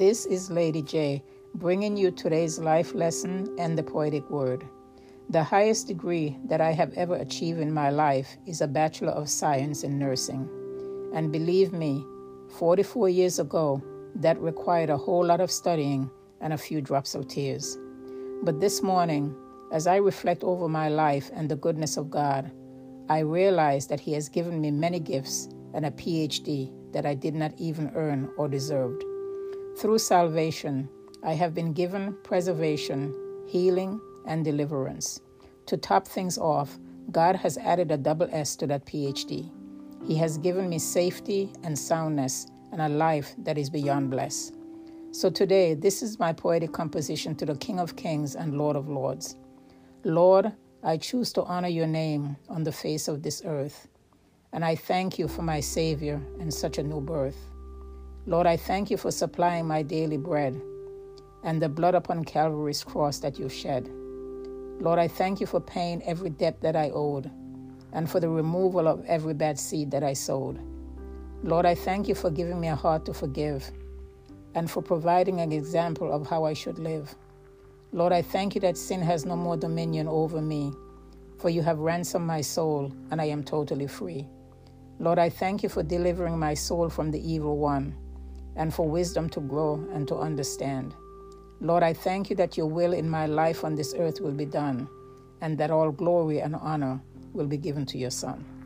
This is Lady J, bringing you today's life lesson and the poetic word. The highest degree that I have ever achieved in my life is a Bachelor of Science in Nursing. And believe me, 44 years ago, that required a whole lot of studying and a few drops of tears. But this morning, as I reflect over my life and the goodness of God, I realize that He has given me many gifts and a PhD that I did not even earn or deserved. Through salvation, I have been given preservation, healing, and deliverance. To top things off, God has added a double S to that PhD. He has given me safety and soundness and a life that is beyond blessed. So today, this is my poetic composition to the King of Kings and Lord of Lords. Lord, I choose to honor your name on the face of this earth, and I thank you for my Savior and such a new birth. Lord, I thank you for supplying my daily bread and the blood upon Calvary's cross that you shed. Lord, I thank you for paying every debt that I owed and for the removal of every bad seed that I sowed. Lord, I thank you for giving me a heart to forgive and for providing an example of how I should live. Lord, I thank you that sin has no more dominion over me, for you have ransomed my soul and I am totally free. Lord, I thank you for delivering my soul from the evil one and for wisdom to grow and to understand. Lord, I thank you that your will in my life on this earth will be done and that all glory and honor will be given to your Son.